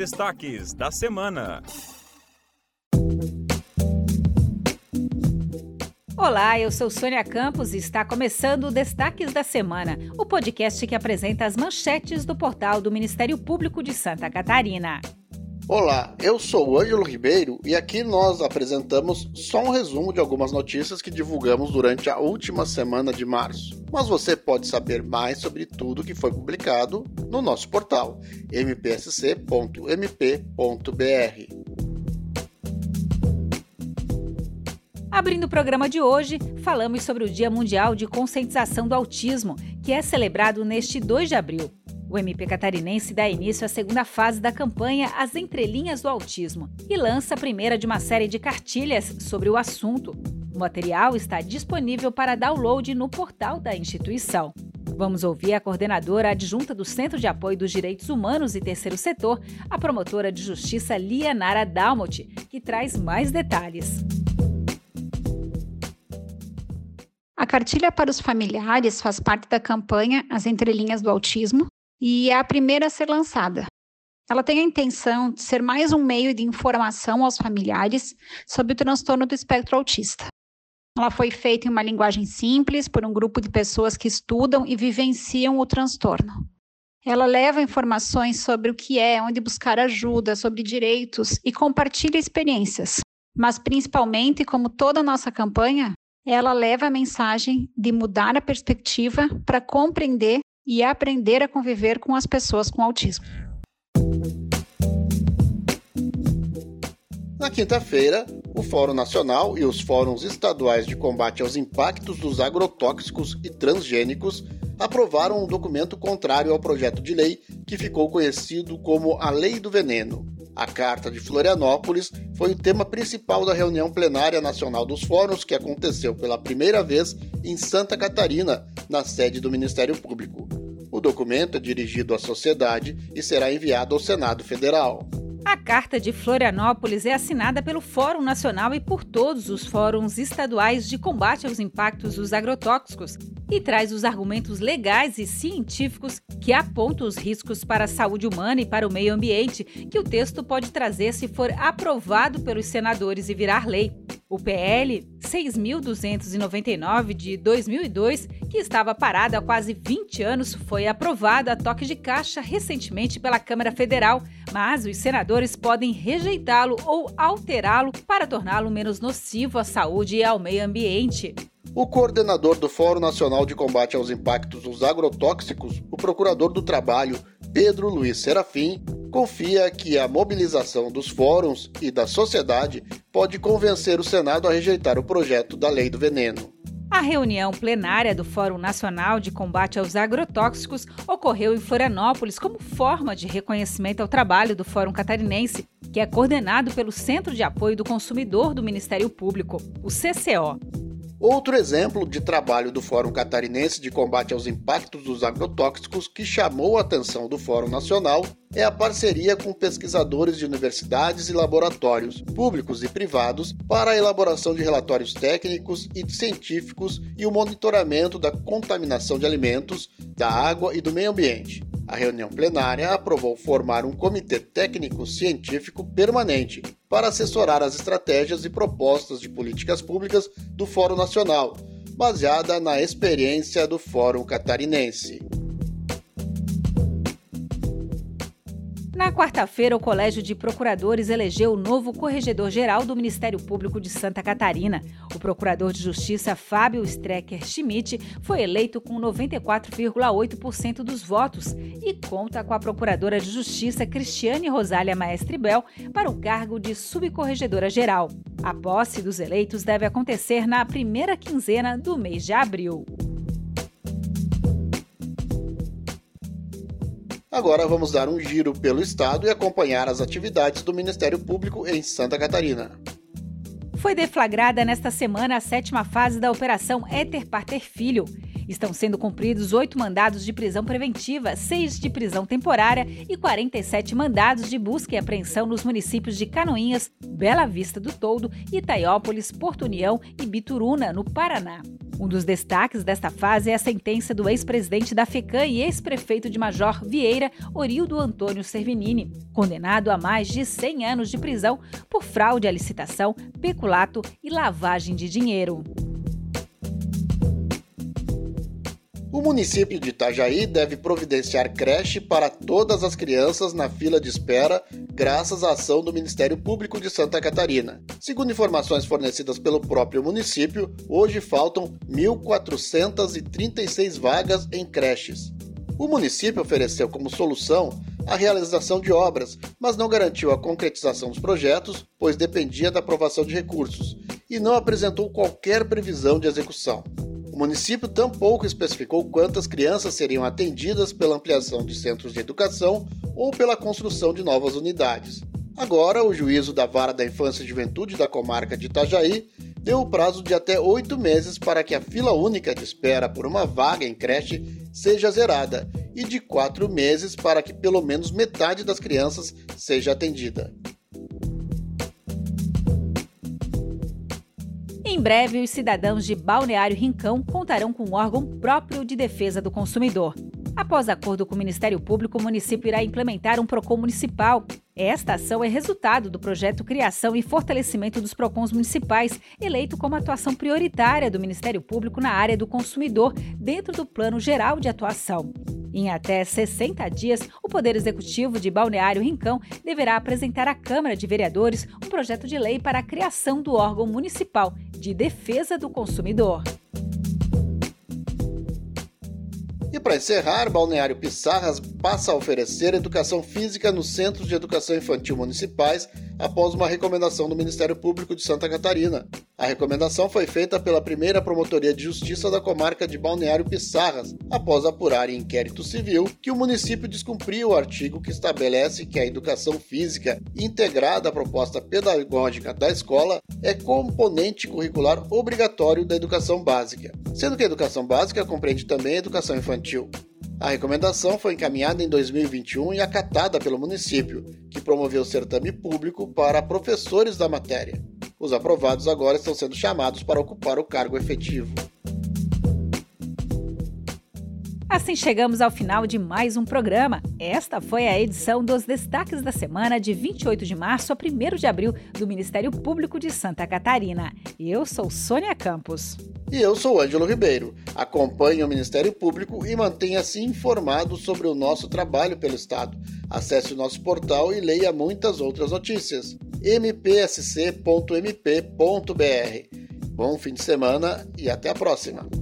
destaques da semana. Olá, eu sou Sônia Campos e está começando o Destaques da Semana, o podcast que apresenta as manchetes do portal do Ministério Público de Santa Catarina. Olá, eu sou o Ângelo Ribeiro e aqui nós apresentamos só um resumo de algumas notícias que divulgamos durante a última semana de março. Mas você pode saber mais sobre tudo que foi publicado no nosso portal mpsc.mp.br. Abrindo o programa de hoje, falamos sobre o Dia Mundial de Conscientização do Autismo, que é celebrado neste 2 de abril. O MP catarinense dá início à segunda fase da campanha As Entrelinhas do Autismo e lança a primeira de uma série de cartilhas sobre o assunto. O material está disponível para download no portal da instituição. Vamos ouvir a coordenadora adjunta do Centro de Apoio dos Direitos Humanos e Terceiro Setor, a promotora de justiça Lianara Dalmot, que traz mais detalhes. A cartilha para os familiares faz parte da campanha As Entrelinhas do Autismo, e é a primeira a ser lançada. Ela tem a intenção de ser mais um meio de informação aos familiares sobre o transtorno do espectro autista. Ela foi feita em uma linguagem simples por um grupo de pessoas que estudam e vivenciam o transtorno. Ela leva informações sobre o que é, onde buscar ajuda, sobre direitos e compartilha experiências. Mas, principalmente, como toda nossa campanha, ela leva a mensagem de mudar a perspectiva para compreender e aprender a conviver com as pessoas com autismo. Na quinta-feira, o Fórum Nacional e os Fóruns Estaduais de Combate aos Impactos dos Agrotóxicos e Transgênicos aprovaram um documento contrário ao projeto de lei que ficou conhecido como a Lei do Veneno. A Carta de Florianópolis foi o tema principal da reunião plenária nacional dos fóruns que aconteceu pela primeira vez em Santa Catarina, na sede do Ministério Público. O documento é dirigido à sociedade e será enviado ao Senado Federal. A Carta de Florianópolis é assinada pelo Fórum Nacional e por todos os fóruns estaduais de combate aos impactos dos agrotóxicos e traz os argumentos legais e científicos que apontam os riscos para a saúde humana e para o meio ambiente que o texto pode trazer se for aprovado pelos senadores e virar lei. O PL 6.299 de 2002, que estava parado há quase 20 anos, foi aprovado a toque de caixa recentemente pela Câmara Federal, mas os senadores podem rejeitá-lo ou alterá-lo para torná-lo menos nocivo à saúde e ao meio ambiente. O coordenador do Fórum Nacional de Combate aos Impactos dos Agrotóxicos, o procurador do Trabalho, Pedro Luiz Serafim, confia que a mobilização dos fóruns e da sociedade pode convencer o Senado a rejeitar o projeto da Lei do Veneno. A reunião plenária do Fórum Nacional de Combate aos Agrotóxicos ocorreu em Florianópolis como forma de reconhecimento ao trabalho do Fórum Catarinense, que é coordenado pelo Centro de Apoio do Consumidor do Ministério Público, o CCO. Outro exemplo de trabalho do Fórum Catarinense de Combate aos Impactos dos Agrotóxicos que chamou a atenção do Fórum Nacional é a parceria com pesquisadores de universidades e laboratórios, públicos e privados, para a elaboração de relatórios técnicos e científicos e o monitoramento da contaminação de alimentos, da água e do meio ambiente. A reunião plenária aprovou formar um comitê técnico científico permanente para assessorar as estratégias e propostas de políticas públicas do Fórum Nacional, baseada na experiência do Fórum Catarinense. Na quarta-feira, o Colégio de Procuradores elegeu o novo corregedor-geral do Ministério Público de Santa Catarina. O procurador de Justiça Fábio Strecker Schmidt foi eleito com 94,8% dos votos e conta com a procuradora de Justiça Cristiane Rosália Maestre Bel para o cargo de subcorregedora-geral. A posse dos eleitos deve acontecer na primeira quinzena do mês de abril. Agora vamos dar um giro pelo estado e acompanhar as atividades do Ministério Público em Santa Catarina. Foi deflagrada nesta semana a sétima fase da Operação Éter Parter Filho. Estão sendo cumpridos oito mandados de prisão preventiva, seis de prisão temporária e 47 mandados de busca e apreensão nos municípios de Canoinhas, Bela Vista do Toldo, Itaiópolis, Porto União e Bituruna, no Paraná. Um dos destaques desta fase é a sentença do ex-presidente da FECAM e ex-prefeito de Major Vieira, Orildo Antônio Servinini, condenado a mais de 100 anos de prisão por fraude à licitação, peculato e lavagem de dinheiro. O município de Itajaí deve providenciar creche para todas as crianças na fila de espera, graças à ação do Ministério Público de Santa Catarina. Segundo informações fornecidas pelo próprio município, hoje faltam 1.436 vagas em creches. O município ofereceu como solução a realização de obras, mas não garantiu a concretização dos projetos, pois dependia da aprovação de recursos, e não apresentou qualquer previsão de execução município tampouco especificou quantas crianças seriam atendidas pela ampliação de centros de educação ou pela construção de novas unidades. Agora, o juízo da Vara da Infância e Juventude da comarca de Itajaí deu o prazo de até oito meses para que a fila única de espera por uma vaga em creche seja zerada e de quatro meses para que pelo menos metade das crianças seja atendida. Em breve, os cidadãos de Balneário Rincão contarão com um órgão próprio de defesa do consumidor. Após acordo com o Ministério Público, o município irá implementar um PROCON municipal. Esta ação é resultado do projeto Criação e Fortalecimento dos PROCONs Municipais, eleito como atuação prioritária do Ministério Público na área do consumidor, dentro do Plano Geral de Atuação. Em até 60 dias, o Poder Executivo de Balneário Rincão deverá apresentar à Câmara de Vereadores um projeto de lei para a criação do órgão municipal de defesa do consumidor. E para encerrar, Balneário Pissarras passa a oferecer educação física nos centros de educação infantil municipais após uma recomendação do Ministério Público de Santa Catarina. A recomendação foi feita pela primeira Promotoria de Justiça da comarca de Balneário Pissarras, após apurar em inquérito civil que o município descumpriu o artigo que estabelece que a educação física integrada à proposta pedagógica da escola é componente curricular obrigatório da educação básica, sendo que a educação básica compreende também a educação infantil. A recomendação foi encaminhada em 2021 e acatada pelo município, que promoveu certame público para professores da matéria. Os aprovados agora estão sendo chamados para ocupar o cargo efetivo. Assim chegamos ao final de mais um programa. Esta foi a edição dos Destaques da Semana de 28 de março a 1 de abril do Ministério Público de Santa Catarina. Eu sou Sônia Campos. E eu sou Ângelo Ribeiro. Acompanhe o Ministério Público e mantenha-se informado sobre o nosso trabalho pelo Estado. Acesse o nosso portal e leia muitas outras notícias. mpsc.mp.br. Bom fim de semana e até a próxima!